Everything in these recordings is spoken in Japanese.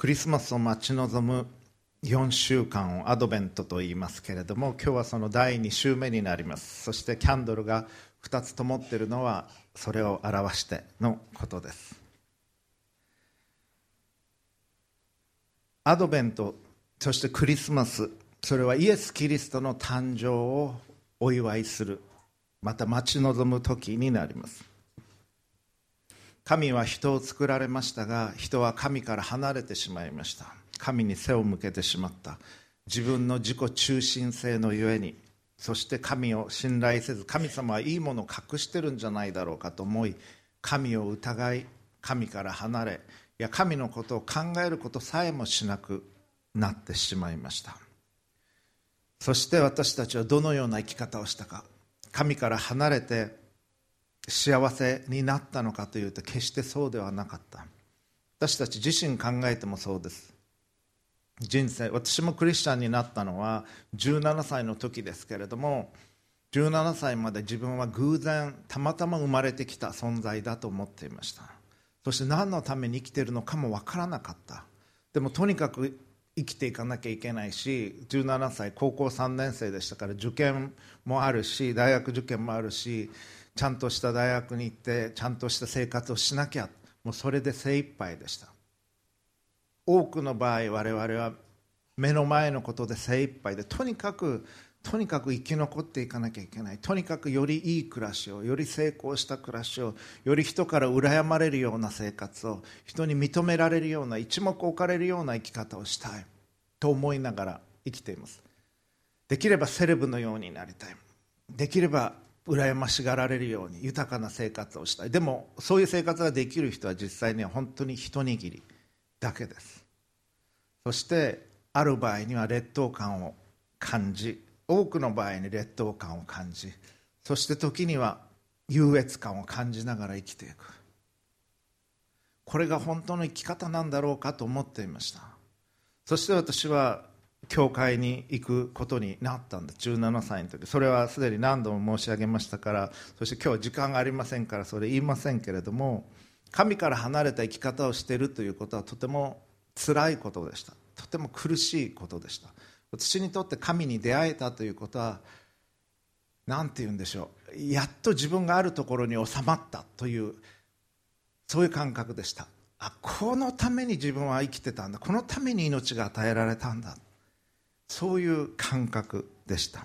クリスマスを待ち望む4週間をアドベントと言いますけれども今日はその第2週目になります。そしてキャンドルが2つ灯っているのはそれを表してのことです。アドベントそしてクリスマスそれはイエス・キリストの誕生をお祝いするまた待ち望む時になります。神は人を作られましたが人は神から離れてしまいました。神に背を向けてしまった。自分の自己中心性のゆえにそして神を信頼せず神様はいいものを隠してるんじゃないだろうかと思い神を疑い神から離れいや神のことを考えることさえもしなくなってしまいました。そして私たちはどのような生き方をしたか。神から離れて幸せになったのかというと決してそうではなかった。私たち自身考えてもそうです。人生私もクリスチャンになったのは17歳の時ですけれども17歳まで自分は偶然たまたま生まれてきた存在だと思っていました。そして何のために生きているのかも分からなかった。でもとにかく生きていかなきゃいけないし17歳高校3年生でしたから受験もあるし大学受験もあるしちゃんとした大学に行ってちゃんとした生活をしなきゃ。もうそれで精一杯でした。多くの場合我々は目の前のことで精一杯でとにかくとにかく生き残っていかなきゃいけない。とにかくよりいい暮らしをより成功した暮らしをより人から羨まれるような生活を人に認められるような一目置かれるような生き方をしたい。と思いながら生きています。できればセレブのようになりたい。できれば羨ましがられるように豊かな生活をしたい。でもそういう生活ができる人は実際には本当に一握りだけです。そしてある場合には劣等感を感じ多くの場合に劣等感を感じそして時には優越感を感じながら生きていく。これが本当の生き方なんだろうかと思っていました。そして私は教会に行くことになったんです17歳の時。それはすでに何度も申し上げましたからそして今日時間がありませんからそれ言いませんけれども神から離れた生き方をしているということはとても辛いことでした。とても苦しいことでした。私にとって神に出会えたということは何て言うんでしょう。やっと自分があるところに収まったというそういう感覚でした。あこのために自分は生きてたんだ。このために命が与えられたんだ。そういう感覚でした。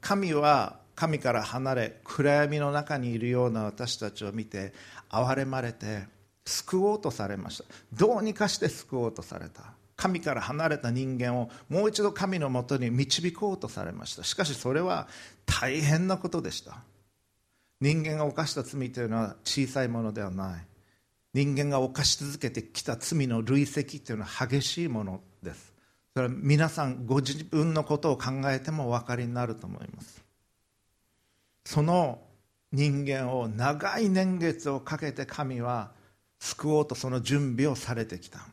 神は神から離れ暗闇の中にいるような私たちを見て憐れまれて救おうとされました。どうにかして救おうとされた。神から離れた人間をもう一度神のもとに導こうとされました。しかしそれは大変なことでした。人間が犯した罪というのは小さいものではない。人間が犯し続けてきた罪の累積というのは激しいものです。それは皆さんご自分のことを考えてもお分かりになると思います。その人間を長い年月をかけて神は救おうとその準備をされてきた。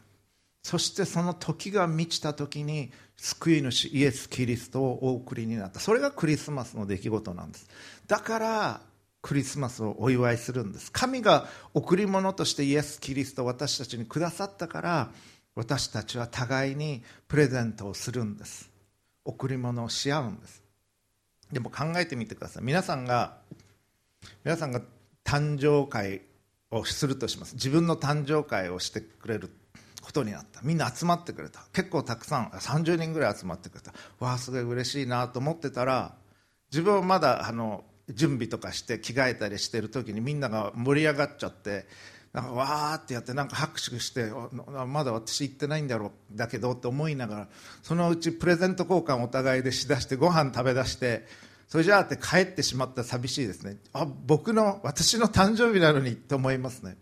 そしてその時が満ちた時に救い主イエス・キリストをお送りになった。それがクリスマスの出来事なんです。だからクリスマスをお祝いするんです。神が贈り物としてイエス・キリストを私たちにくださったから私たちは互いにプレゼントをするんです。贈り物をし合うんです。でも考えてみてください。皆さんが皆さんが誕生会をするとします。自分の誕生会をしてくれることになった。みんな集まってくれた。結構たくさん30人ぐらい集まってくれた。わあすごい嬉しいなと思ってたら自分はまだあの準備とかして着替えたりしてる時にみんなが盛り上がっちゃってなんかわーってやってなんか拍手してまだ私行ってないんだろうだけどって思いながらそのうちプレゼント交換お互いでしだしてご飯食べだしてそれじゃあって帰ってしまった寂しいですね。あ僕の私の誕生日なのにって思いますね。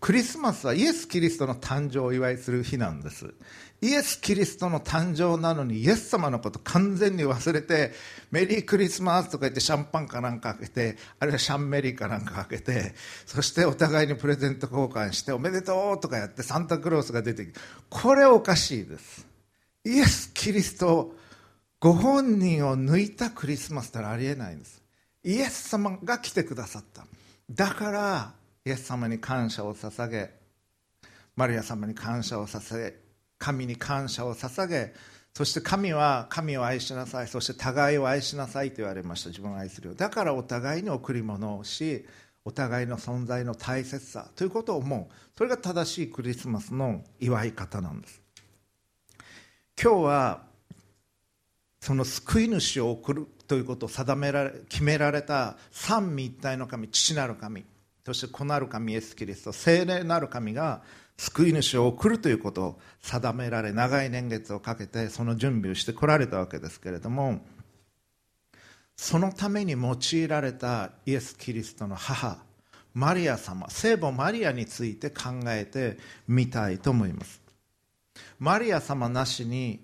クリスマスはイエス・キリストの誕生をお祝いする日なんです。イエス・キリストの誕生なのにイエス様のこと完全に忘れてメリークリスマスとか言ってシャンパンかなんか開けてあるいはシャンメリーかなんか開けてそしてお互いにプレゼント交換しておめでとうとかやってサンタクロースが出てきてこれおかしいです。イエス・キリストご本人を抜いたクリスマスってありえないんです。イエス様が来てくださった。だからイエス様に感謝を捧げマリア様に感謝を捧げ神に感謝を捧げそして神は神を愛しなさいそして互いを愛しなさいと言われました。自分を愛するよ。だからお互いに贈り物をしお互いの存在の大切さということを思う。それが正しいクリスマスの祝い方なんです。今日はその救い主を送るということを定められ決められた三位一体の神父なる神そして子なる神イエス・キリスト聖霊なる神が救い主を送るということを定められ長い年月をかけてその準備をしてこられたわけですけれどもそのために用いられたイエス・キリストの母マリア様聖母マリアについて考えてみたいと思います。マリア様なしに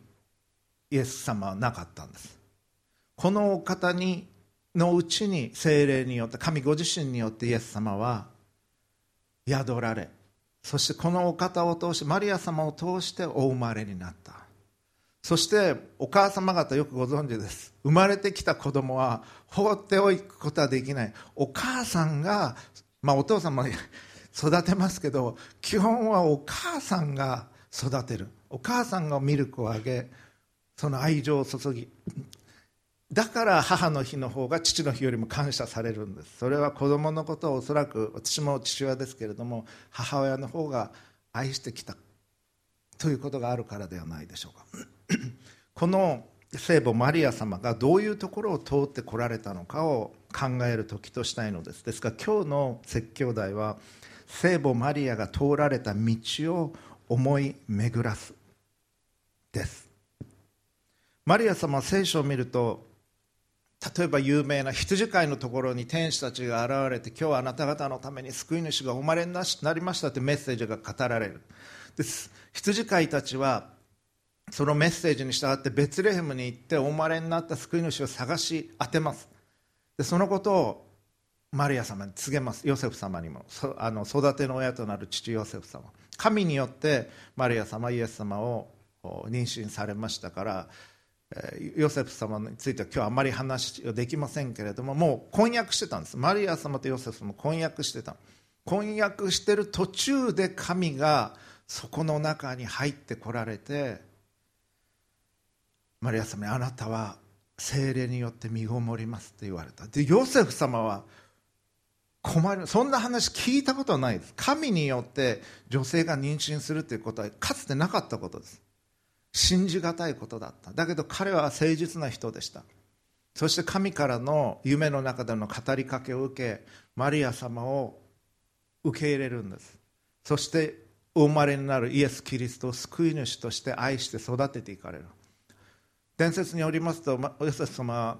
イエス様はなかったんです。このお方にのうちに精霊によって神ご自身によってイエス様は宿られそしてこのお方を通してマリア様を通してお生まれになった。そしてお母様方よくご存知です。生まれてきた子供は放っておくことはできない。お母さんが、まあ、お父様育てますけど基本はお母さんが育てる。お母さんがミルクをあげその愛情を注ぎだから母の日の方が父の日よりも感謝されるんです。それは子供のことをおそらく私も父親ですけれども母親の方が愛してきたということがあるからではないでしょうか。この聖母マリア様がどういうところを通ってこられたのかを考える時としたいのです。ですから今日の説教題は聖母マリアが通られた道を思い巡らすです。マリア様は聖書を見ると例えば有名な羊飼いのところに天使たちが現れて今日はあなた方のために救い主がお生まれになりましたというメッセージが語られる。です。羊飼いたちはそのメッセージに従ってベツレヘムに行ってお生まれになった救い主を探し当てます。でそのことをマリア様に告げます。ヨセフ様にも。あの育ての親となる父ヨセフ様。神によってマリア様イエス様を妊娠されましたからヨセフ様については今日あまり話ができませんけれどももう婚約してたんです。マリア様とヨセフも婚約してた。婚約してる途中で神がそこの中に入ってこられてマリア様にあなたは精霊によって身ごもりますと言われた。でヨセフ様は困る。そんな話聞いたことはないです。神によって女性が妊娠するということはかつてなかったことです。信じがたいことだった。だけど彼は誠実な人でした。そして神からの夢の中での語りかけを受けマリア様を受け入れるんです。そしてお生まれになるイエス・キリストを救い主として愛して育てていかれる。伝説によりますとイエス様は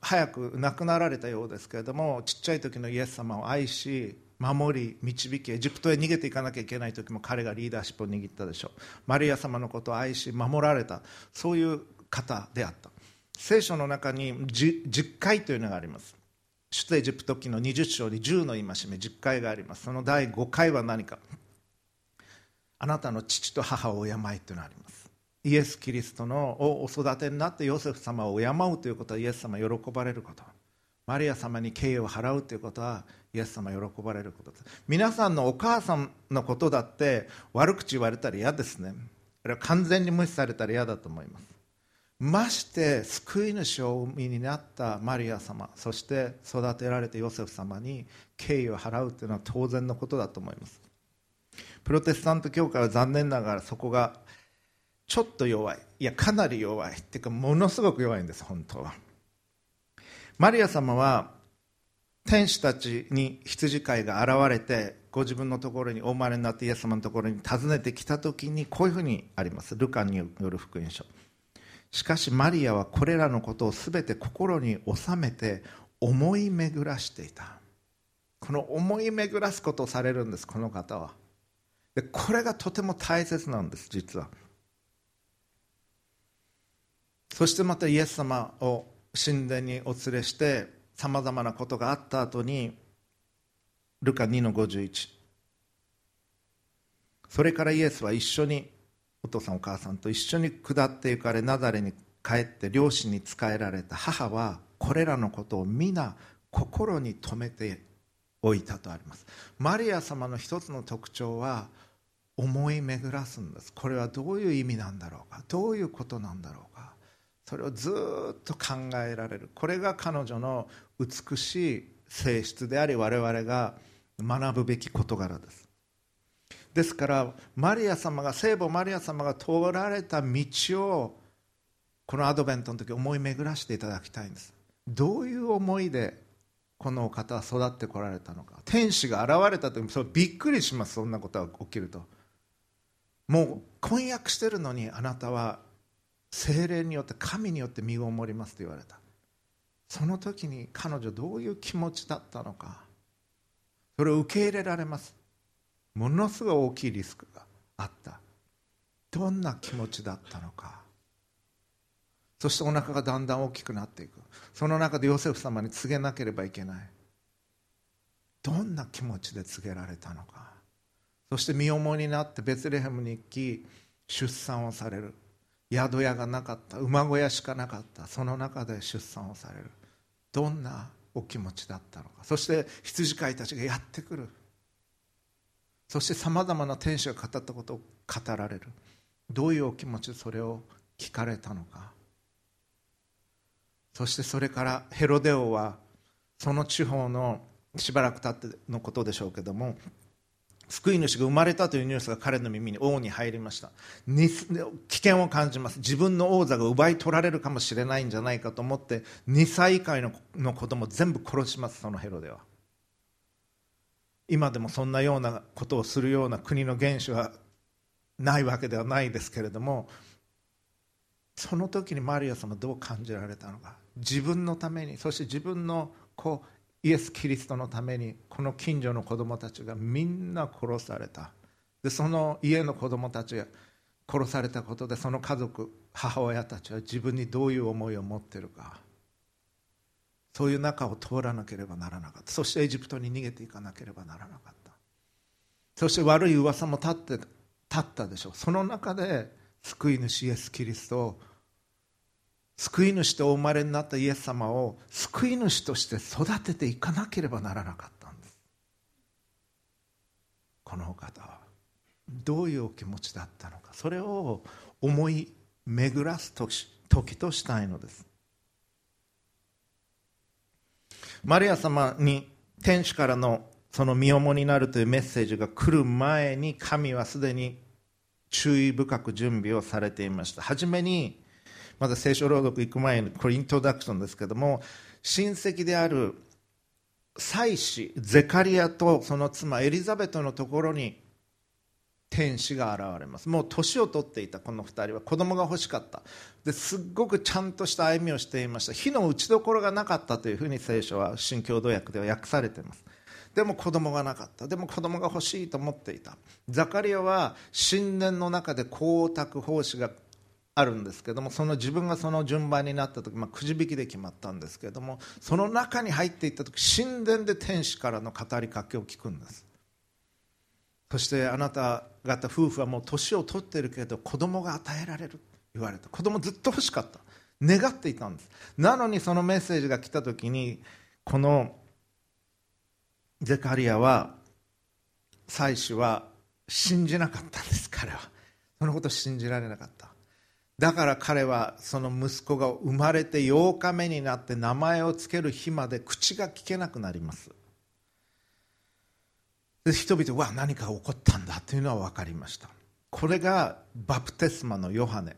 早く亡くなられたようですけれどもちっちゃい時のイエス様を愛し守り導きエジプトへ逃げていかなきゃいけない時も彼がリーダーシップを握ったでしょう。マリア様のことを愛し守られたそういう方であった。聖書の中に10回というのがあります。出エジプト記の20章に10の戒め10回があります。その第5回は何か。あなたの父と母を敬いというのがあります。イエス・キリストのお育てになってヨセフ様を敬うということはイエス様喜ばれること。マリア様に敬意を払うということはイエス様喜ばれることです皆さんのお母さんのことだって悪口言われたら嫌ですね。あれは完全に無視されたら嫌だと思います。まして救い主をお産みになったマリア様そして育てられたヨセフ様に敬意を払うというのは当然のことだと思います。プロテスタント教会は残念ながらそこがちょっと弱い。いやかなり弱い。っていうかものすごく弱いんです本当は。マリア様は天使たちに羊飼いが現れてご自分のところにお生まれになってイエス様のところに訪ねてきた時にこういうふうにあります。ルカによる福音書。しかしマリアはこれらのことを全て心に収めて思い巡らしていた。この思い巡らすことをされるんですこの方は。でこれがとても大切なんです実は。そしてまたイエス様を神殿にお連れしてさまざまなことがあった後にルカ2の51それからイエスは一緒にお父さんお母さんと一緒に下って行かれナザレに帰って両親に仕えられた母はこれらのことを皆心に留めておいたとあります。マリア様の一つの特徴は思い巡らすんです。これはどういう意味なんだろうか。どういうことなんだろうか。それをずっと考えられる。これが彼女の美しい性質であり我々が学ぶべき事柄です。ですからマリア様が聖母マリア様が通られた道をこのアドベントの時思い巡らしていただきたいんです。どういう思いでこのお方は育ってこられたのか。天使が現れた時それびっくりします。そんなことが起きると。もう婚約してるのにあなたは精霊によって神によって身ごもりますと言われた。その時に彼女どういう気持ちだったのか。それを受け入れられます。ものすごい大きいリスクがあった。どんな気持ちだったのか。そしてお腹がだんだん大きくなっていく。その中でヨセフ様に告げなければいけない。どんな気持ちで告げられたのか。そして身重になってベツレヘムに行き出産をされる。宿屋がなかった。馬小屋しかなかった。その中で出産をされる。どんなお気持ちだったのか。そして羊飼いたちがやってくる。そしてさまざまな天使が語ったことを語られる。どういうお気持ちでそれを聞かれたのか。そしてそれからヘロデ王はその地方のしばらく経ってのことでしょうけども救い主が生まれたというニュースが彼の耳に王に入りました。危険を感じます。自分の王座が奪い取られるかもしれないんじゃないかと思って2歳以下のの子供全部殺しますそのヘロデは。今でもそんなようなことをするような国の元首はないわけではないですけれどもその時にマリア様どう感じられたのか。自分のためにそして自分の子イエス・キリストのためにこの近所の子供たちがみんな殺された。でその家の子供たちが殺されたことでその家族母親たちは自分にどういう思いを持ってるか。そういう中を通らなければならなかった。そしてエジプトに逃げていかなければならなかった。そして悪い噂も立って立ったでしょう。その中で救い主イエス・キリストを救い主とお生まれになったイエス様を救い主として育てていかなければならなかったんです。この方はどういうお気持ちだったのか。それを思い巡らす時時としたいのです。マリア様に天使からのその身重になるというメッセージが来る前に神はすでに注意深く準備をされていました。初めにまだ聖書朗読行く前にこれイントロダクションですけども親戚である妻子ゼカリアとその妻エリザベトのところに天使が現れます。もう年を取っていたこの2人は。子供が欲しかった。ですっごくちゃんとした歩みをしていました。火の打ちどころがなかったというふうに聖書は新共同訳では訳されています。でも子供がなかった。でも子供が欲しいと思っていた。ザカリアは神殿の中で光沢奉仕があるんですけどもその自分がその順番になった時、まあ、くじ引きで決まったんですけどもその中に入っていった時神殿で天使からの語りかけを聞くんです。そしてあなた方夫婦はもう年を取ってるけど子供が与えられる言われた子供ずっと欲しかった。願っていたんです。なのにそのメッセージが来た時にこのゼカリアは妻子は信じなかったんです彼は。そのことを信じられなかった。だから彼はその息子が生まれて8日目になって名前を付ける日まで口が聞けなくなります。で人々は何か起こったんだというのは分かりました。これがバプテスマのヨハネ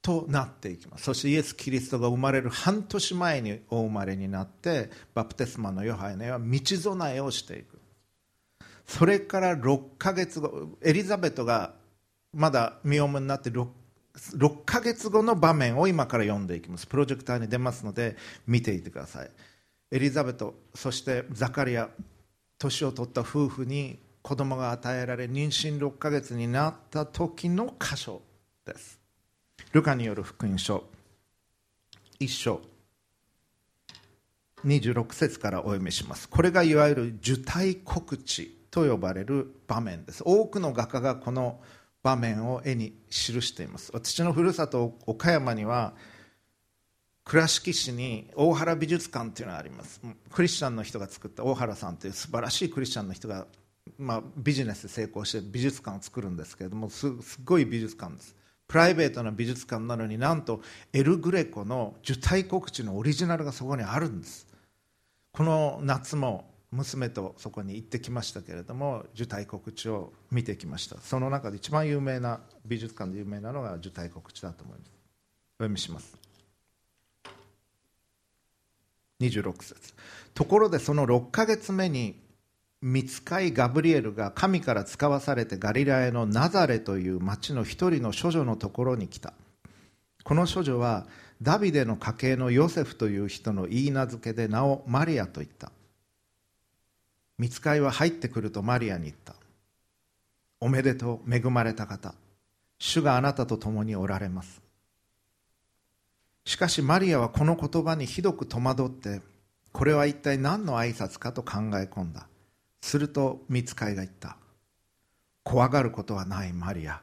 となっていきます。そしてイエス・キリストが生まれる半年前にお生まれになってバプテスマのヨハネは道備えをしていく。それから6ヶ月後エリザベトがまだ身重になって 6, 6ヶ月後の場面を今から読んでいきます。プロジェクターに出ますので見ていてください。エリザベトそしてザカリア年を取った夫婦に子供が与えられ妊娠6ヶ月になった時の箇所です。ルカによる福音書1章。26節からお読みします。これがいわゆる受胎告知と呼ばれる場面です。多くの画家がこの場面を絵に記しています。私のふるさと岡山には倉敷市に大原美術館というのがあります。クリスチャンの人が作った大原さんという素晴らしいクリスチャンの人がまあ、ビジネスで成功して美術館を作るんですけれどもすすごい美術館です。プライベートな美術館なのになんとエル・グレコの受胎告知のオリジナルがそこにあるんです。この夏も娘とそこに行ってきましたけれども受胎告知を見てきました。その中で一番有名な美術館で有名なのが受胎告知だと思います。お読みします。26節。ところでその6ヶ月目に見つかいガブリエルが神から使わされてガリラヤのナザレという町の一人の処女のところに来た。この処女はダビデの家系のヨセフという人の言い名付けで名をマリアと言った。見つかいは入ってくるとマリアに言った。おめでとう恵まれた方。主があなたと共におられます。しかしマリアはこの言葉にひどく戸惑ってこれは一体何の挨拶かと考え込んだ。すると見つかいが言った。怖がることはないマリア。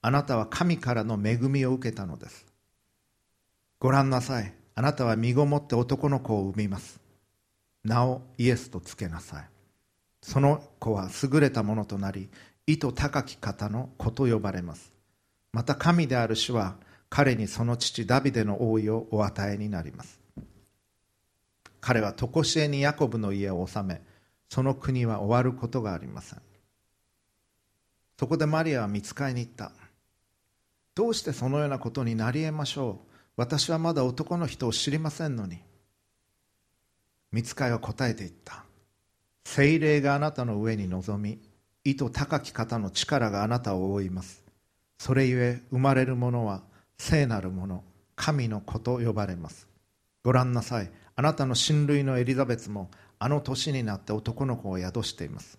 あなたは神からの恵みを受けたのです。ご覧なさい。あなたは身ごもって男の子を産みます。名をイエスとつけなさい。その子は優れたものとなり意図高き方の子と呼ばれます。また神である主は彼にその父ダビデの王位をお与えになります。彼は常しえにヤコブの家を治めその国は終わることがありません。そこでマリアは見つかりに行った。どうしてそのようなことになり得ましょう。私はまだ男の人を知りませんのに。見つかいは答えていった。精霊があなたの上に臨み意図高き方の力があなたを覆います。それゆえ生まれる者は聖なる者神の子と呼ばれます。ご覧なさい。あなたの親類のエリザベスもあの年になって男の子を宿しています。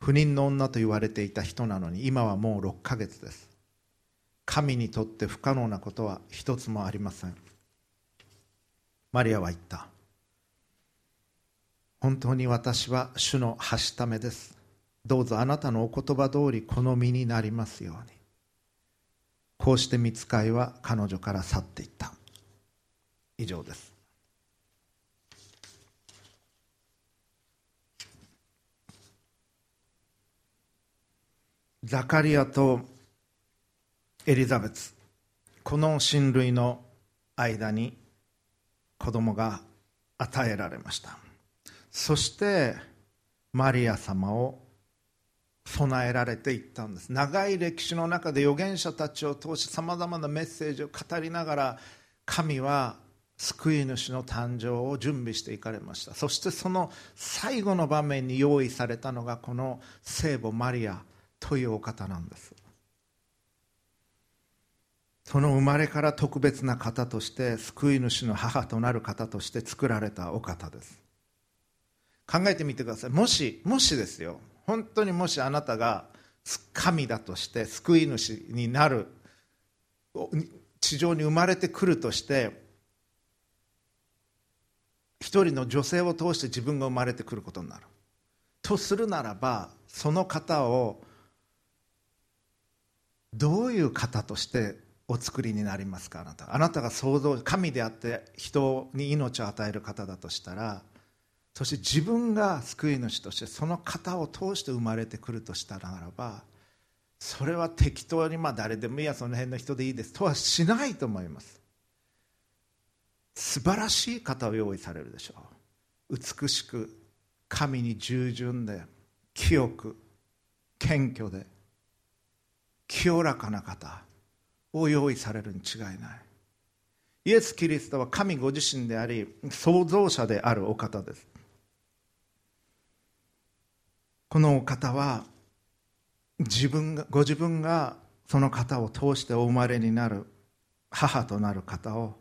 不妊の女と言われていた人なのに今はもう6ヶ月です。神にとって不可能なことは一つもありません。マリアは言った。本当に私は主のはしためです。どうぞあなたのお言葉通りこの身になりますように。こうして見つかいは彼女から去っていった。以上です。ザカリアとエリザベツ。この親類の間に子供が与えられました。そしてマリア様を備えられていったんです。長い歴史の中で預言者たちを通しさまざまなメッセージを語りながら神は救い主の誕生を準備していかれました。そしてその最後の場面に用意されたのがこの聖母マリアというお方なんです。その生まれから特別な方として救い主の母となる方として作られたお方です。考えてみてください。もしもしですよ。本当にもしあなたが神だとして救い主になる地上に生まれてくるとして一人の女性を通して自分が生まれてくることになる。とするならばその方をどういう方としてお作りになりますか？あなた。あなたが想像神であって人に命を与える方だとしたらそして自分が救い主としてその方を通して生まれてくるとしたならばそれは適当にまあ誰でもいいやその辺の人でいいですとはしないと思います。素晴らしい方を用意されるでしょう。美しく神に従順で清く謙虚で清らかな方を用意されるに違いない。イエス・キリストは神ご自身であり創造者であるお方です。このお方は自分がご自分がその方を通してお生まれになる母となる方を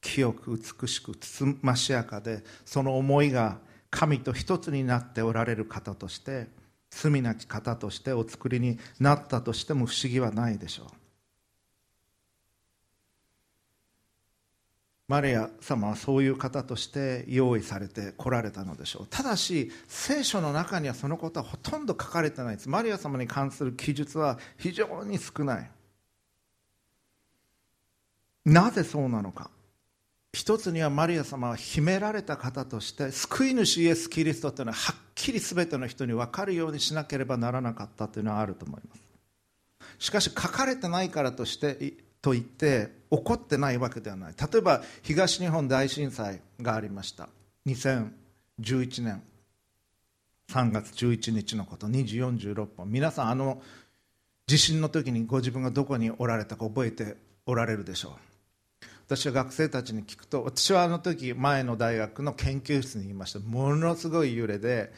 清く美しくつつましやかでその思いが神と一つになっておられる方として罪なき方としてお作りになったとしても不思議はないでしょう。マリア様はそういう方として用意されてこられたのでしょう。ただし聖書の中にはそのことはほとんど書かれてないです。マリア様に関する記述は非常に少ない。なぜそうなのか。一つにはマリア様は秘められた方として救い主イエス・キリストというのははっきり全ての人に分かるようにしなければならなかったというのはあると思います。しかし書かれてないからとしてと言って起こってないわけではない。例えば東日本大震災がありました。2011年。3月11日のこと。2時46分。皆さんあの地震の時にご自分がどこにおられたか覚えておられるでしょう。私は学生たちに聞くと私はあの時前の大学の研究室にいました。ものすごい揺れで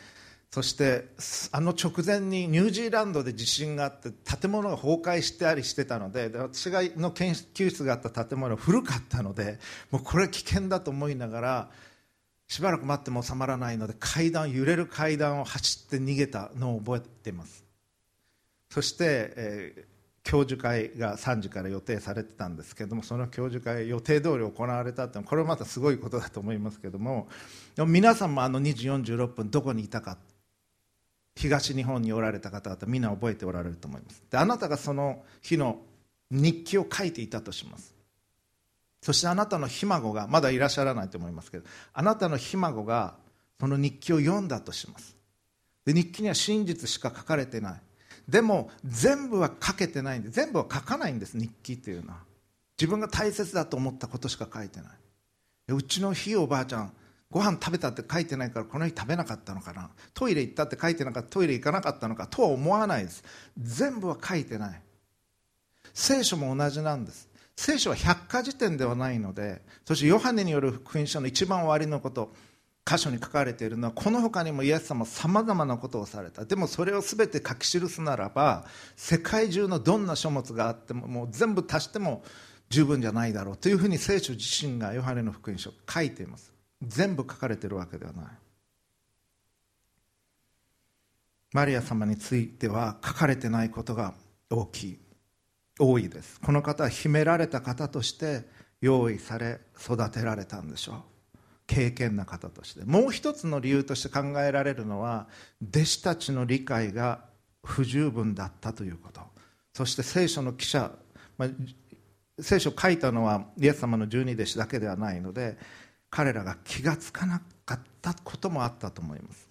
そしてあの直前にニュージーランドで地震があって建物が崩壊してたりしてたので私がの研究室があった建物は古かったのでもうこれは危険だと思いながらしばらく待っても収まらないので階段揺れる階段を走って逃げたのを覚えています。そして、えー教授会が3時から予定されてたんですけどもその教授会予定通り行われたってこれはまたすごいことだと思いますけども皆さんもあの2時46分どこにいたか東日本におられた方々みんな覚えておられると思います。であなたがその日の日記を書いていたとします。そしてあなたのひ孫がまだいらっしゃらないと思いますけどあなたのひ孫がその日記を読んだとします。で日記には真実しか書かれてない。でも全部は書けてないんで全部は書かないんです日記っていうのは。自分が大切だと思ったことしか書いてない。うちのひいおばあちゃんご飯食べたって書いてないからこの日食べなかったのかな？トイレ行ったって書いてなかった？トイレ行かなかったのか？とは思わないです。全部は書いてない。聖書も同じなんです。聖書は百科事典ではないのでそしてヨハネによる福音書の一番終わりのこと箇所に書かれているのはこの他にもイエス様はさまざまなことをされた。でもそれを全て書き記すならば世界中のどんな書物があってももう全部足しても十分じゃないだろう。というふうに聖書自身がヨハネの福音書書いています。全部書かれてるわけではない。マリア様については書かれてないことが大きい。多いです。この方は秘められた方として用意され育てられたんでしょう。敬虔な方として。もう一つの理由として考えられるのは弟子たちの理解が不十分だったということ。そして聖書の記者、まあ、聖書を書いたのはイエス様の十二弟子だけではないので彼らが気がつかなかったこともあったと思います。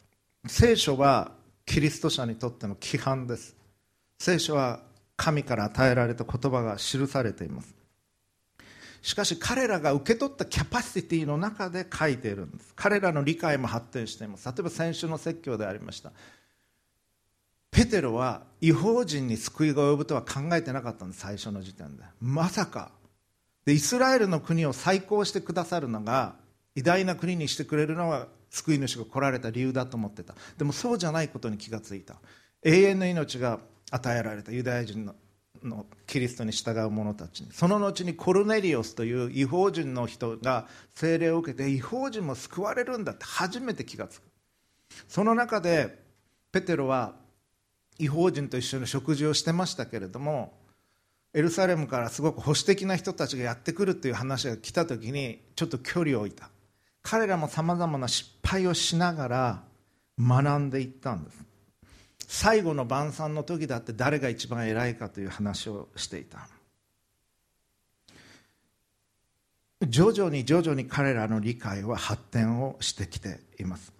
聖書はキリスト者にとっての規範です。聖書は神から与えられた言葉が記されています。しかし彼らが受け取ったキャパシティの中で書いているんです。彼らの理解も発展しています。例えば先週の説教でありました。ペテロは違法人に救いが及ぶとは考えてなかったんです最初の時点で。まさか。でイスラエルの国を再興してくださるのが偉大な国にしてくれるのが救い主が来られた理由だと思ってた。でもそうじゃないことに気がついた。永遠の命が与えられた。ユダヤ人ののキリストに従う者たちに。その後にコルネリオスという違法人の人が聖霊を受けて違法人も救われるんだって初めて気がつく。その中でペテロは違法人と一緒に食事をしてましたけれどもエルサレムからすごく保守的な人たちがやってくるっていう話が来た時にちょっと距離を置いた。彼らもさまざまな失敗をしながら学んでいったんです。最後の晩餐の時だって誰が一番偉いかという話をしていた。徐々に徐々に彼らの理解は発展をしてきています。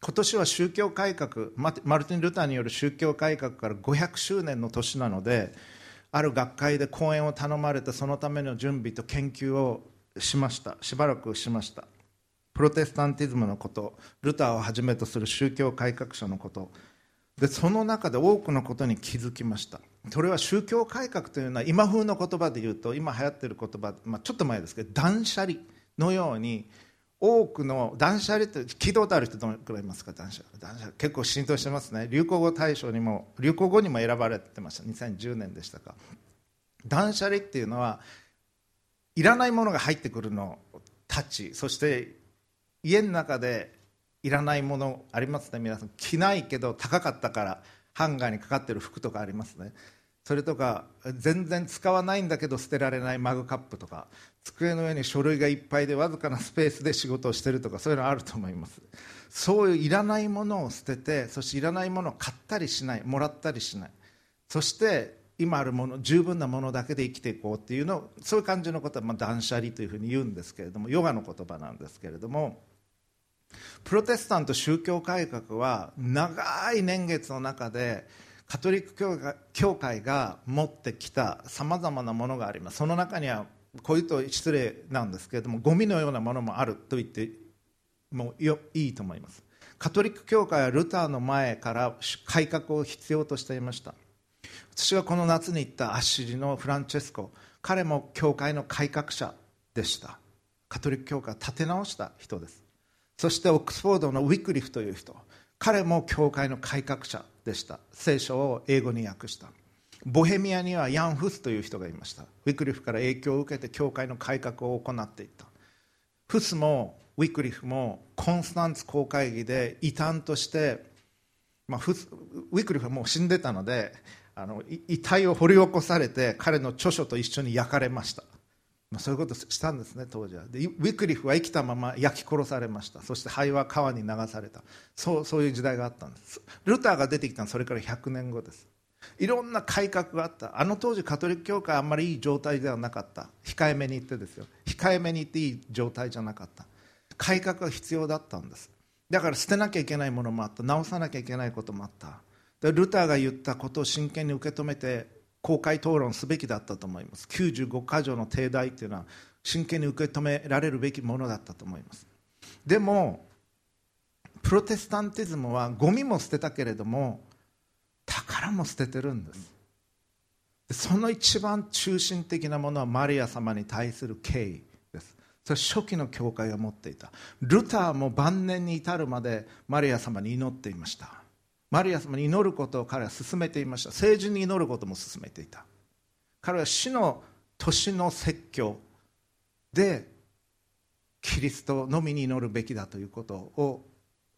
今年は宗教改革マルティン・ルターによる宗教改革から500周年の年なのである学会で講演を頼まれてそのための準備と研究をしました。しばらくしました。プロテスタンティズムのことルターをはじめとする宗教改革者のこと。でその中で多くのことに気づきました。それは宗教改革というのは今風の言葉で言うと今流行っている言葉、まあ、ちょっと前ですけど断捨離のように多くの断捨離って聞いたことある人どのくらいいますか？断捨離。断捨離。結構浸透してますね。流行語大賞にも流行語にも選ばれてました。2010年でしたか。断捨離っていうのはいらないものが入ってくるのをタッチそして家の中でいらないものありますね。皆さん。着ないけど高かったからハンガーにかかってる服とかありますね。それとか全然使わないんだけど捨てられないマグカップとか机の上に書類がいっぱいでわずかなスペースで仕事をしてるとかそういうのあると思います。そういういらないものを捨ててそしていらないものを買ったりしないもらったりしない。そして今あるもの十分なものだけで生きていこうっていうのそういう感じのことは、まあ、断捨離というふうに言うんですけれどもヨガの言葉なんですけれどもプロテスタント宗教改革は長い年月の中でカトリック教会が持ってきたさまざまなものがあります。その中にはこういうと失礼なんですけれどもゴミのようなものもあると言ってもいいと思います。カトリック教会はルターの前から改革を必要としていました。私がこの夏に行ったアッシリのフランチェスコ彼も教会の改革者でした。カトリック教会を立て直した人です。そしてオックスフォードのウィクリフという人彼も教会の改革者でした。聖書を英語に訳した。ボヘミアにはヤン・フスという人がいました。ウィクリフから影響を受けて教会の改革を行っていった。フスもウィクリフもコンスタンツ公会議で異端として、まあ、フスウィクリフはもう死んでたのであの遺体を掘り起こされて彼の著書と一緒に焼かれました。まあ、そういうことしたんですね当時は。でウィクリフは生きたまま焼き殺されました。そして灰は川に流された。そうそういう時代があったんです。ルターが出てきたのはそれから100年後です。いろんな改革があった。あの当時カトリック教会あんまりいい状態ではなかった。控えめに言ってですよ。控えめに言っていい状態じゃなかった。改革が必要だったんです。だから捨てなきゃいけないものもあった。直さなきゃいけないこともあった。でルターが言ったことを真剣に受け止めて公開討論すべきだったと思います。95箇条の定題というのは真剣に受け止められるべきものだったと思います。でもプロテスタンティズムはゴミも捨てたけれども宝も捨ててるんです。その一番中心的なものはマリア様に対する敬意です。それ初期の教会が持っていた。ルターも晩年に至るまでマリア様に祈っていました。マリア様に祈ることを彼は進めていました。政治に祈ることも進めていた。彼は死の年の説教でキリストのみに祈るべきだということを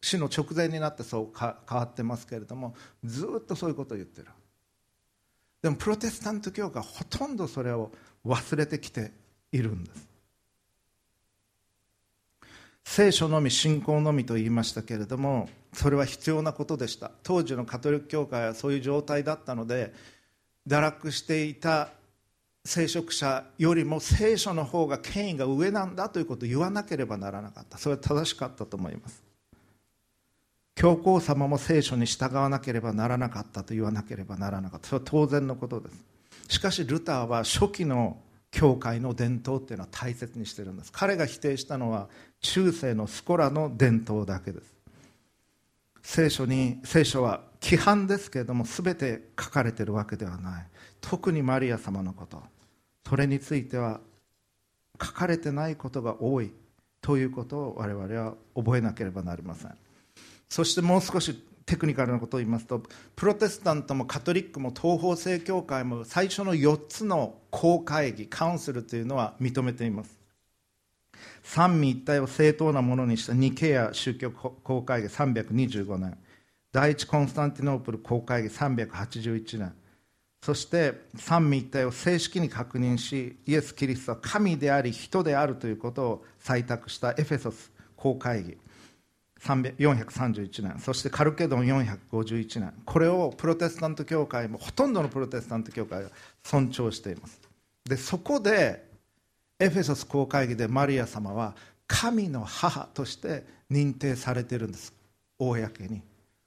死の直前になってそう変わってますけれどもずっとそういうことを言ってる。でもプロテスタント教会はほとんどそれを忘れてきているんです。聖書のみ信仰のみと言いましたけれどもそれは必要なことでした。当時のカトリック教会はそういう状態だったので堕落していた聖職者よりも聖書の方が権威が上なんだということを言わなければならなかった。それは正しかったと思います。教皇様も聖書に従わなければならなかったと言わなければならなかった。それは当然のことです。しかしルターは初期の教会の伝統っていうのは大切にしてるんです。彼が否定したのは中世のスコラの伝統だけです。聖書に聖書は規範ですけれども全て書かれているわけではない。特にマリア様のこと。それについては書かれてないことが多い。ということを我々は覚えなければなりません。そしてもう少しテクニカルなことを言いますとプロテスタントもカトリックも東方正教会も最初の4つの公会議カウンセルというのは認めています。三位一体を正当なものにしたニケア宗教公会議325年。第一コンスタンティノープル公会議381年。そして三位一体を正式に確認しイエス・キリストは神であり人であるということを採択したエフェソス公会議431年。そしてカルケドン451年。これをプロテスタント教会もほとんどのプロテスタント教会が尊重しています。でそこでエフェソス公会議でマリア様は神の母として認定されてるんです。公に。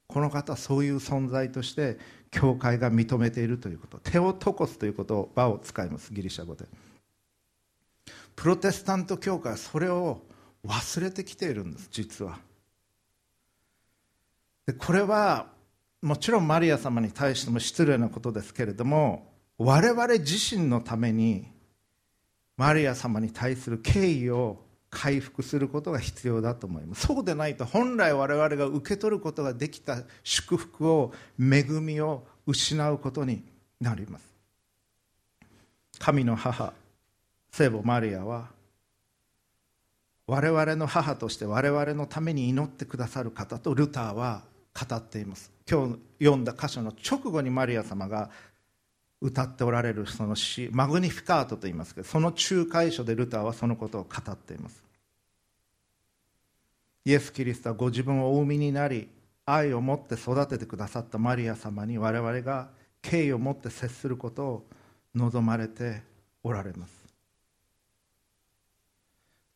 この方そういう存在として教会が認めているということ。テオトコスという言葉を使いますギリシャ語で。プロテスタント教会はそれを忘れてきているんです実は。でこれはもちろんマリア様に対しても失礼なことですけれども我々自身のためにマリア様に対する敬意を回復することが必要だと思います。そうでないと本来我々が受け取ることができた祝福を恵みを失うことになります。神の母聖母マリアは我々の母として我々のために祈ってくださる方とルターは語っています。今日読んだ箇所の直後にマリア様が歌っておられるその詩マグニフィカートと言いますけどその仲介書でルターはそのことを語っています。イエス・キリストはご自分をお産みになり愛を持って育ててくださったマリア様に我々が敬意を持って接することを望まれておられます。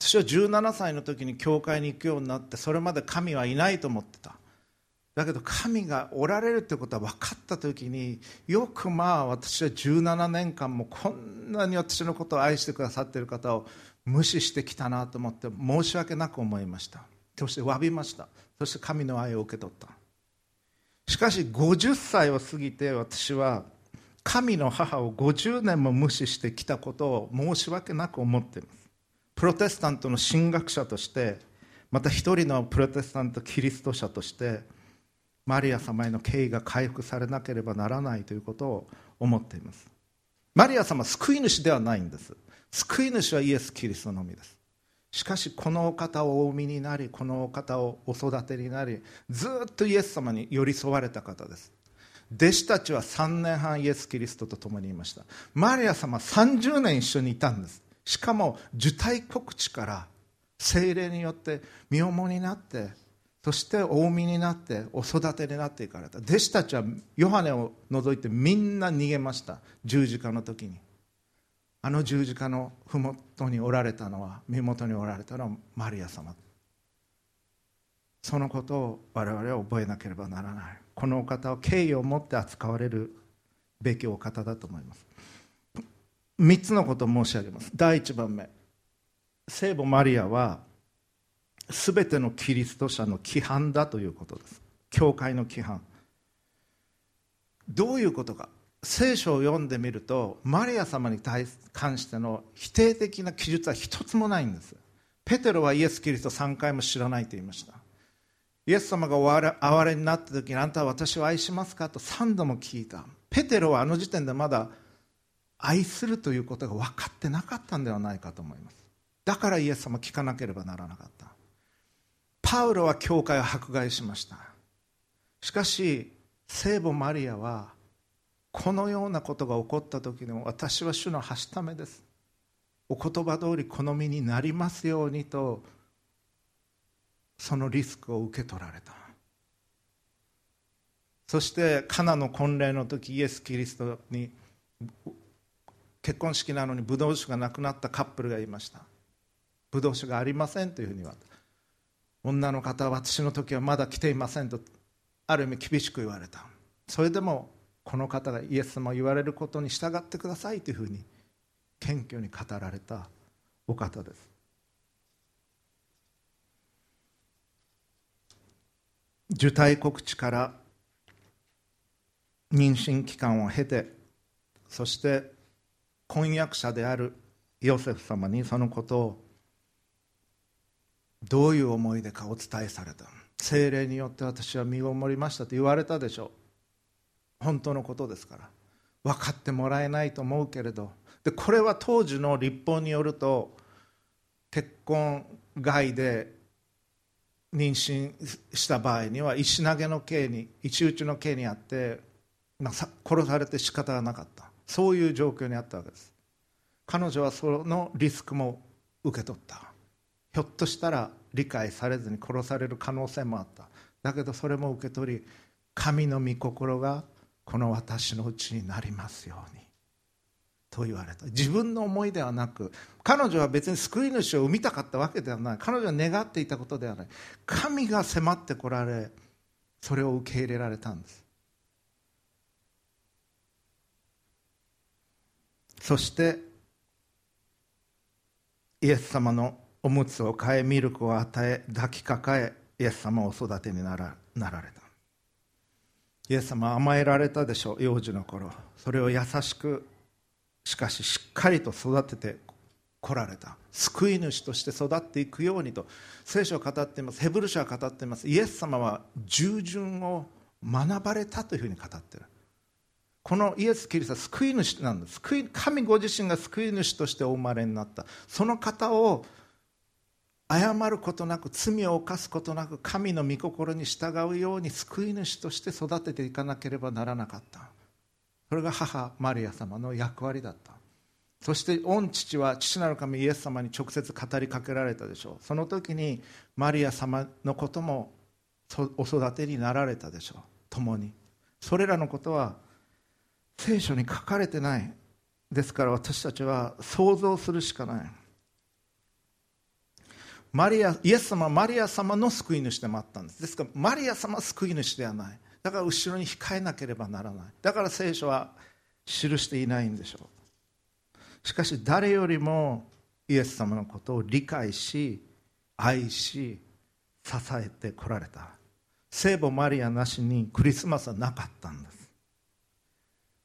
私は17歳の時に教会に行くようになってそれまで神はいないと思ってた。だけど神がおられるってことは分かった時によくまあ私は17年間もこんなに私のことを愛してくださっている方を無視してきたなと思って申し訳なく思いました。そして詫びました。そして神の愛を受け取った。しかし50歳を過ぎて私は神の母を50年も無視してきたことを申し訳なく思っています。プロテスタントの神学者としてまた一人のプロテスタントキリスト者としてマリア様への敬意が回復されなければならないということを思っています。マリア様は救い主ではないんです。救い主はイエス・キリストのみです。しかしこのお方をお産みになりこのお方をお育てになりずっとイエス様に寄り添われた方です。弟子たちは3年半イエス・キリストと共にいました。マリア様は30年一緒にいたんです。しかも受胎告知から精霊によって身重になってそしてお産みになってお育てになっていかれた。弟子たちはヨハネを除いてみんな逃げました。十字架の時に。あの十字架の麓におられたのは身元におられたのはマリア様。そのことを我々は覚えなければならない。このお方を敬意を持って扱われるべきお方だと思います。3つのことを申し上げます。第1番目。聖母マリアは全てのキリスト者の規範だということです。教会の規範。どういうことか。聖書を読んでみるとマリア様に対関しての否定的な記述は一つもないんです。ペテロはイエス・キリスト3回も知らないと言いました。イエス様が哀れになった時にあんたは私を愛しますかと3度も聞いた。ペテロはあの時点でまだ愛するということが分かってなかったんではないかと思います。だからイエス様聞かなければならなかった。パウロは教会を迫害しました。しかし聖母マリアはこのようなことが起こった時にも私は主のはしためです。お言葉通り好みになりますようにとそのリスクを受け取られた。そしてカナの婚礼の時イエス・キリストに結婚式なのにブドウ酒がなくなったカップルがいました。ブドウ酒がありませんというふうに言われた。女の方は私の時はまだ来ていませんとある意味厳しく言われた。それでもこの方がイエス様言われることに従ってくださいというふうに謙虚に語られたお方です。受胎告知から妊娠期間を経てそして婚約者であるヨセフ様にそのことをどういう思いでかお伝えされた精霊によって私は身ごもりましたと言われたでしょう。本当のことですから。分かってもらえないと思うけれど。でこれは当時の立法によると結婚外で妊娠した場合には石投げの刑に石打ちの刑にあって、まあ、殺されて仕方がなかった。そういう状況にあったわけです。彼女はそのリスクも受け取った。ひょっとしたら理解されずに殺される可能性もあった。だけどそれも受け取り神の御心がこの私のうちになりますように。と言われた。自分の思いではなく彼女は別に救い主を生みたかったわけではない。彼女は願っていたことではない。神が迫ってこられそれを受け入れられたんです。そしてイエス様のおむつを替えミルクを与え抱きかかえイエス様を育てにならなられた。イエス様は甘えられたでしょう幼児の頃。それを優しくしかししっかりと育ててこられた。救い主として育っていくようにと。聖書を語っています。ヘブル書は語っています。イエス様は従順を学ばれたというふうに語っている。このイエス・キリストは救い主なんです。救い神ご自身が救い主としてお生まれになった。その方を謝ることなく罪を犯すことなく神の御心に従うように救い主として育てていかなければならなかった。それが母マリア様の役割だった。そして御父は父なる神イエス様に直接語りかけられたでしょう。その時にマリア様のこともお育てになられたでしょう。共に。それらのことは聖書に書かれてない。ですから私たちは想像するしかない。マリアイエス様はマリア様の救い主でもあったんです。ですからマリア様は救い主ではない。だから後ろに控えなければならない。だから聖書は記していないんでしょう。しかし誰よりもイエス様のことを理解し愛し支えてこられた。聖母マリアなしにクリスマスはなかったんです。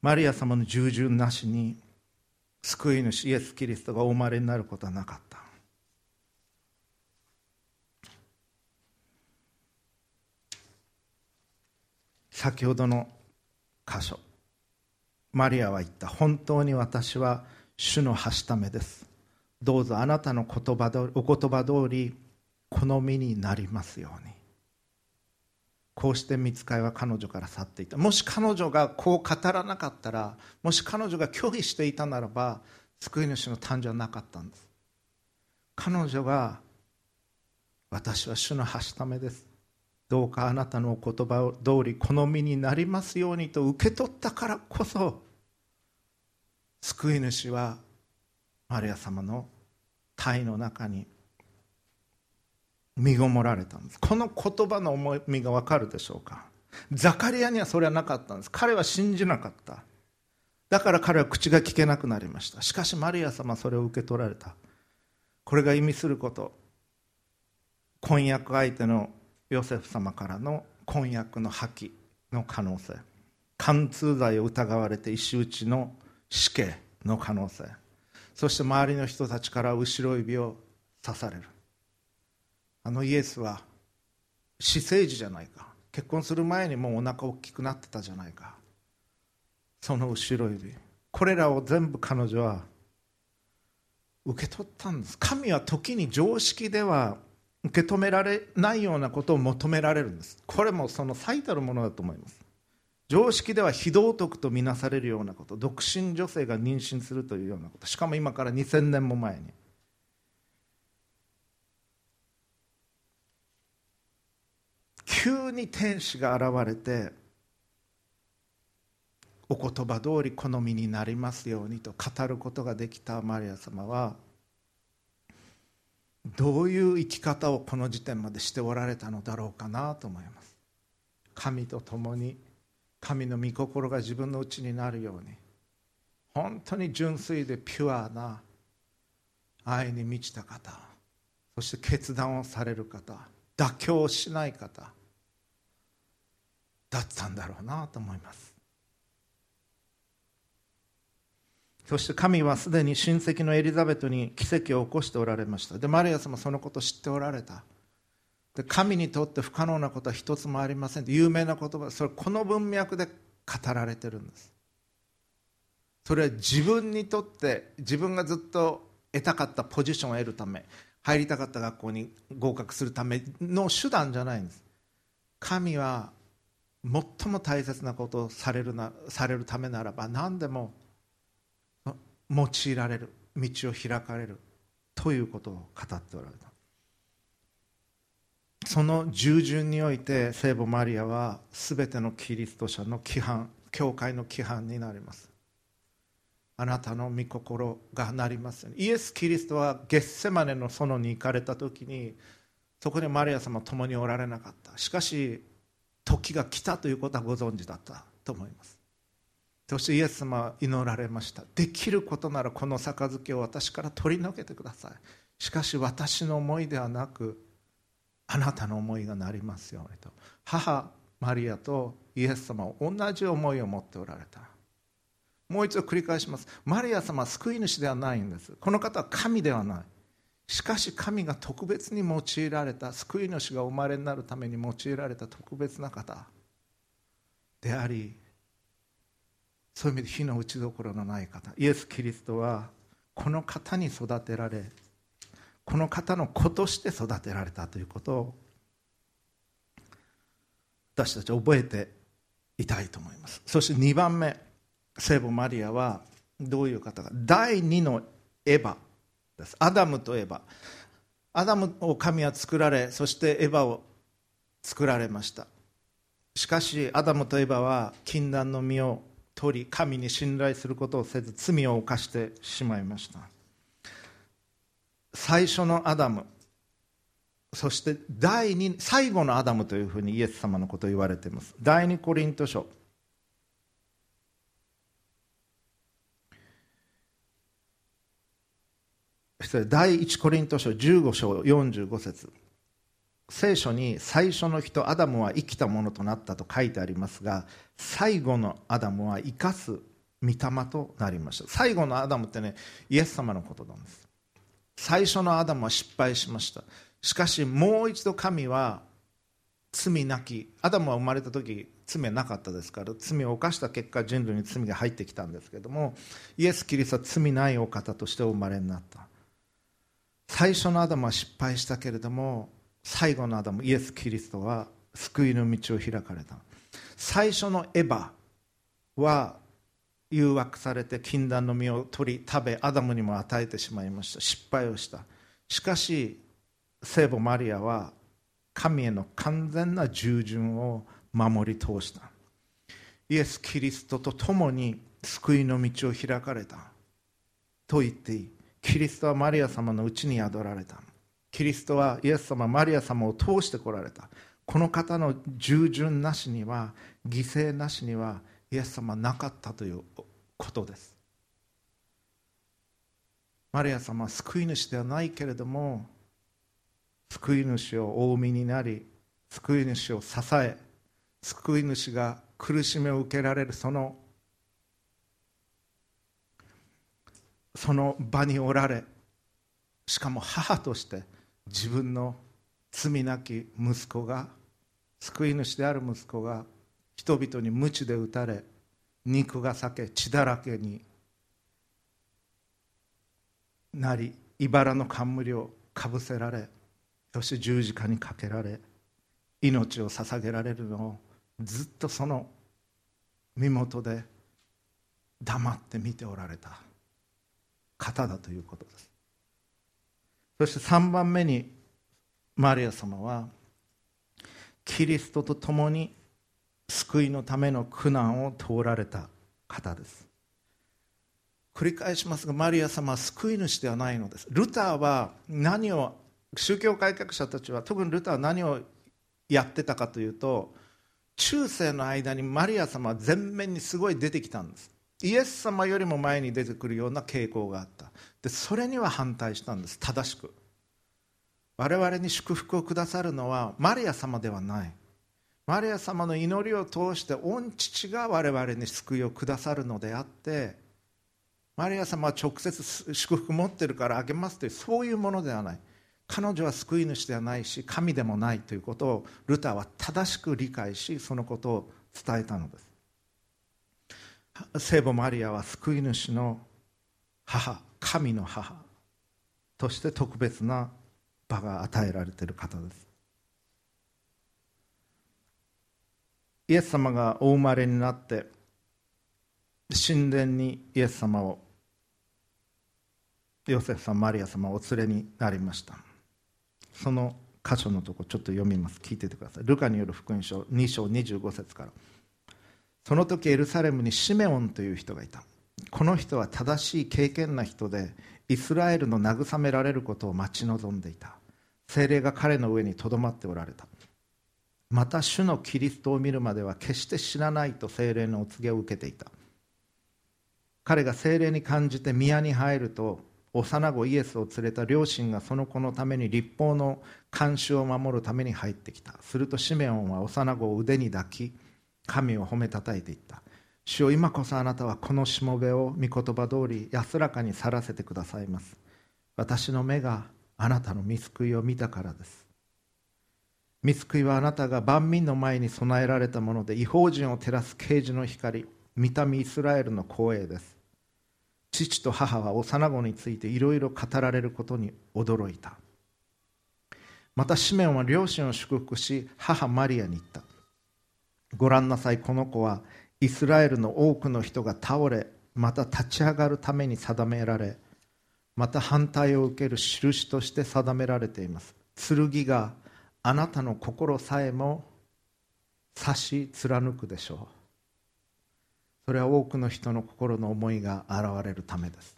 マリア様の従順なしに救い主イエス・キリストがお生まれになることはなかった。先ほどの箇所。マリアは言った本当に私は主のはしためです。どうぞあなたの言葉どお言葉通り好みになりますように。こうして見つかいは彼女から去っていた。もし彼女がこう語らなかったらもし彼女が拒否していたならば救い主の誕生はなかったんです。彼女が私は主のはしためです。どうかあなたの言葉通り好みになりますようにと受け取ったからこそ救い主はマリア様の体の中に身ごもられたんです。この言葉の重みが分かるでしょうか？ザカリアにはそれはなかったんです。彼は信じなかった。だから彼は口が聞けなくなりました。しかしマリア様はそれを受け取られた。これが意味すること。婚約相手のヨセフ様からの婚約の破棄の可能性。貫通罪を疑われて石打ちの死刑の可能性。そして周りの人たちから後ろ指を刺される。あのイエスは私生児じゃないか。結婚する前にもうお腹大きくなってたじゃないか。その後ろ指。これらを全部彼女は受け取ったんです。神は時に常識では受け止められないようなことを求められるんです。これもその最たるものだと思います。常識では非道徳とみなされるようなこと。独身女性が妊娠するというようなこと。しかも今から2000年も前に。急に天使が現れてお言葉通り好みになりますようにと語ることができたマリア様はどういう生き方をこの時点までしておられたのだろうかなと思います。神と共に神の御心が自分のうちになるように本当に純粋でピュアな愛に満ちた方そして決断をされる方妥協しない方だったんだろうなと思います。そして神はすでに親戚のエリザベトに奇跡を起こしておられました。でマリア様そのこと知っておられた。で神にとって不可能なことは一つもありません。有名な言葉それこの文脈で語られてるんです。それは自分にとって自分がずっと得たかったポジションを得るため入りたかった学校に合格するための手段じゃないんです。神は最も大切なことをされるなされるためならば何でも用いられる道を開かれるということを語っておられた。その従順において聖母マリアは全てのキリスト者の規範教会の規範になります。あなたの御心がなりますイエス・キリストはゲッセマネの園に行かれた時にそこでマリア様共におられなかった。しかし時が来たということはご存知だったと思います。そしてイエス様は祈られました。できることならこの杯を私から取り除けてください。しかし私の思いではなくあなたの思いがなりますようにと。母マリアとイエス様は同じ思いを持っておられた。もう一度繰り返します。マリア様は救い主ではないんです。この方は神ではない。しかし神が特別に用いられた救い主が生まれになるために用いられた特別な方でありそういう意味で火の打ちどころのない方。イエス・キリストはこの方に育てられこの方の子として育てられたということを私たち覚えていたいと思います。そして2番目聖母マリアはどういう方か。第2のエヴァです。アダムとエヴァ。アダムを神は作られそしてエヴァを作られました。しかしアダムとエヴァは禁断の実を取り神に信頼することをせず罪を犯してしまいました。最初のアダムそして第二最後のアダムというふうにイエス様のことを言われています。第二コリント書。第一コリント書15章45節。聖書に最初の人アダムは生きたものとなったと書いてありますが最後のアダムは生かす御霊となりました。最後のアダムってねイエス様のことなんです。最初のアダムは失敗しました。しかしもう一度神は罪なきアダムは生まれた時罪はなかったですから罪を犯した結果人類に罪が入ってきたんですけどもイエス・キリストは罪ないお方としてお生まれになった。最初のアダムは失敗したけれども最後のアダムイエス・キリストは救いの道を開かれた。最初のエヴァは誘惑されて禁断の実を取り食べアダムにも与えてしまいました。失敗をした。しかし聖母マリアは神への完全な従順を守り通した。イエス・キリストと共に救いの道を開かれた。と言っていい。キリストはマリア様のうちに宿られた。キリストはイエス様マリア様を通してこられた。この方の従順なしには犠牲なしにはイエス様なかったということです。マリア様は救い主ではないけれども救い主をお産みになり救い主を支え救い主が苦しみを受けられるそのその場におられしかも母として自分の罪なき息子が救い主である息子が人々に鞭で打たれ肉が裂け血だらけになり茨の冠をかぶせられそして十字架にかけられ命を捧げられるのをずっとその身元で黙って見ておられた方だということです。そして3番目にマリア様はキリストと共に救いのための苦難を通られた方です。繰り返しますがマリア様は救い主ではないのです。ルターは何を宗教改革者たちは特にルターは何をやってたかというと中世の間にマリア様は前面にすごい出てきたんです。イエス様よりも前に出てくるような傾向があった。でそれには反対したんです。正しく。我々に祝福をくださるのはマリア様ではない。マリア様の祈りを通して御父が我々に救いをくださるのであってマリア様は直接祝福持ってるからあげますというそういうものではない。彼女は救い主ではないし神でもないということをルターは正しく理解しそのことを伝えたのです。聖母マリアは救い主の母神の母として特別な場が与えられている方です。イエス様がお生まれになって神殿にイエス様をヨセフさんマリア様をお連れになりました。その箇所のとこちょっと読みます。聞いててください。ルカによる福音書2章25節から。その時エルサレムにシメオンという人がいた。この人は正しい敬虔な人でイスラエルの慰められることを待ち望んでいた。精霊が彼の上にとどまっておられた。また主のキリストを見るまでは決して知らないと精霊のお告げを受けていた。彼が精霊に感じて宮に入ると幼子イエスを連れた両親がその子のために立法の監視を守るために入ってきた。するとシメオンは幼子を腕に抱き神を褒めたたえていった。主よ今こそあなたはこのしもべを御言葉通り安らかに去らせてくださいます。私の目があなたの見救いを見たからです。見救いはあなたが万民の前に備えられたもので違法人を照らす啓示の光見た目イスラエルの光栄です。父と母は幼子についていろいろ語られることに驚いた。またシメオンは両親を祝福し母マリアに言った。ご覧なさい。この子はイスラエルの多くの人が倒れまた立ち上がるために定められまた反対を受ける印として定められています。剣があなたの心さえも刺し貫くでしょう。それは多くの人の心の思いが現れるためです。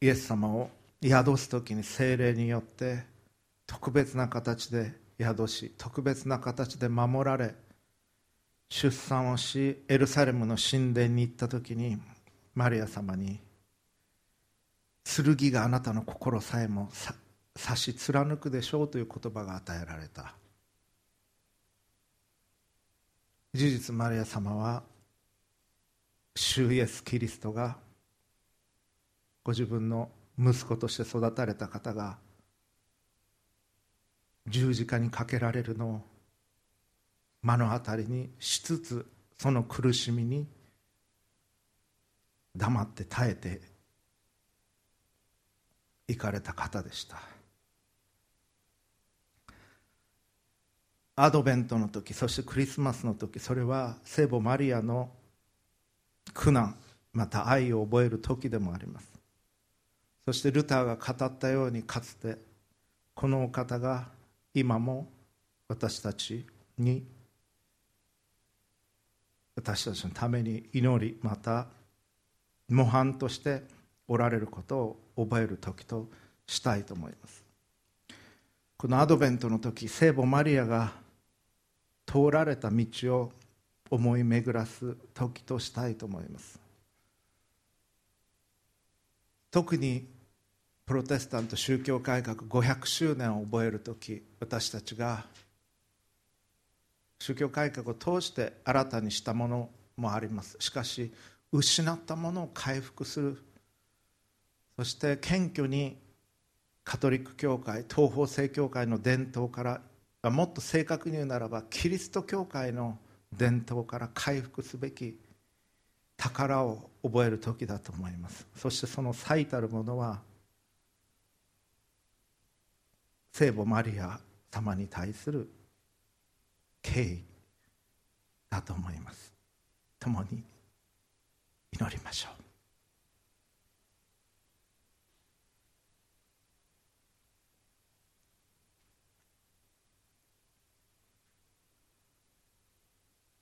イエス様を宿す時に精霊によって特別な形で宿し特別な形で守られ出産をしエルサレムの神殿に行った時にマリア様に剣があなたの心さえも差し貫くでしょうという言葉が与えられた。事実マリア様は主イエス・キリストがご自分の息子として育たれた方が十字架にかけられるのを目の当たりにしつつその苦しみに黙って耐えていかれた方でした。アドベントの時そしてクリスマスの時それは聖母マリアの苦難また愛を覚える時でもあります。そしてルターが語ったようにかつてこのお方が今も私たちに私たちのために祈りまた模範としておられることを覚える時としたいと思います。このアドベントの時聖母マリアが通られた道を思い巡らす時としたいと思います。特にプロテスタント宗教改革500周年を覚える時私たちが宗教改革を通して新たにしたものもあります。しかし失ったものを回復する。そして謙虚にカトリック教会東方正教会の伝統からもっと正確に言うならばキリスト教会の伝統から回復すべき宝を覚える時だと思います。そしてその最たるものは聖母マリア様に対する敬意だと思います。共に祈りましょう。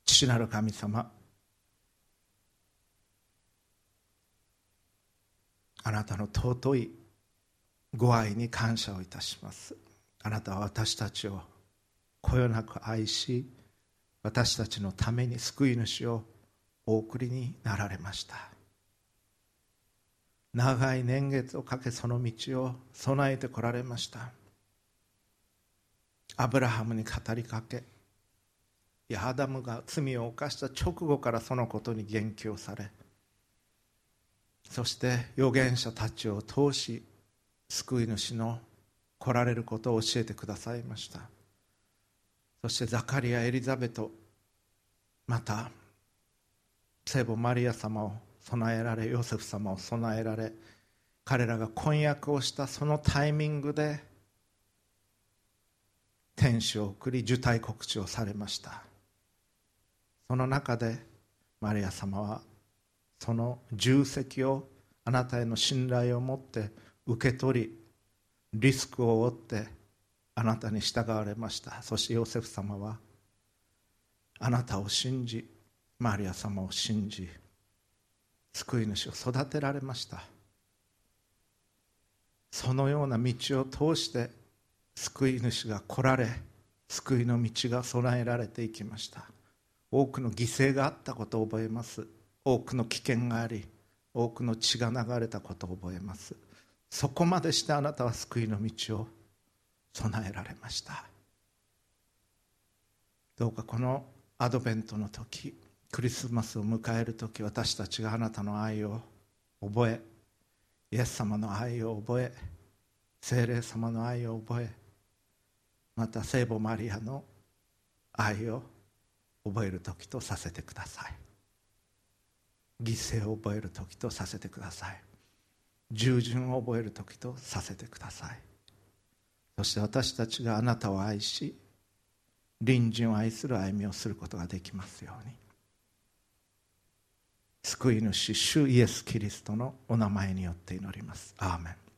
父なる神様あなたの尊いご愛に感謝をいたします。あなたは私たちをこよなく愛し私たちのために救い主をお送りになられました。長い年月をかけその道を備えてこられました。アブラハムに語りかけヤアダムが罪を犯した直後からそのことに言及されそして預言者たちを通し救い主の来られることを教えてくださいました。そしてザカリア・エリザベトまた聖母マリア様を備えられヨセフ様を備えられ彼らが婚約をしたそのタイミングで天使を送り受胎告知をされました。その中でマリア様はその重責をあなたへの信頼を持って受け取りリスクを負ってあなたに従われました。そしてヨセフ様はあなたを信じマリア様を信じ救い主を育てられました。そのような道を通して救い主が来られ救いの道が備えられていきました。多くの犠牲があったことを覚えます。多くの危険があり多くの血が流れたことを覚えます。そこまでしてあなたは救いの道を備えられました。どうかこのアドベントの時クリスマスを迎える時私たちがあなたの愛を覚えイエス様の愛を覚え精霊様の愛を覚えまた聖母マリアの愛を覚える時とさせてください。犠牲を覚える時とさせてください。従順を覚える時とさせてください。そして私たちがあなたを愛し隣人を愛する歩みをすることができますように。救い主主イエス・キリストのお名前によって祈ります。アーメン。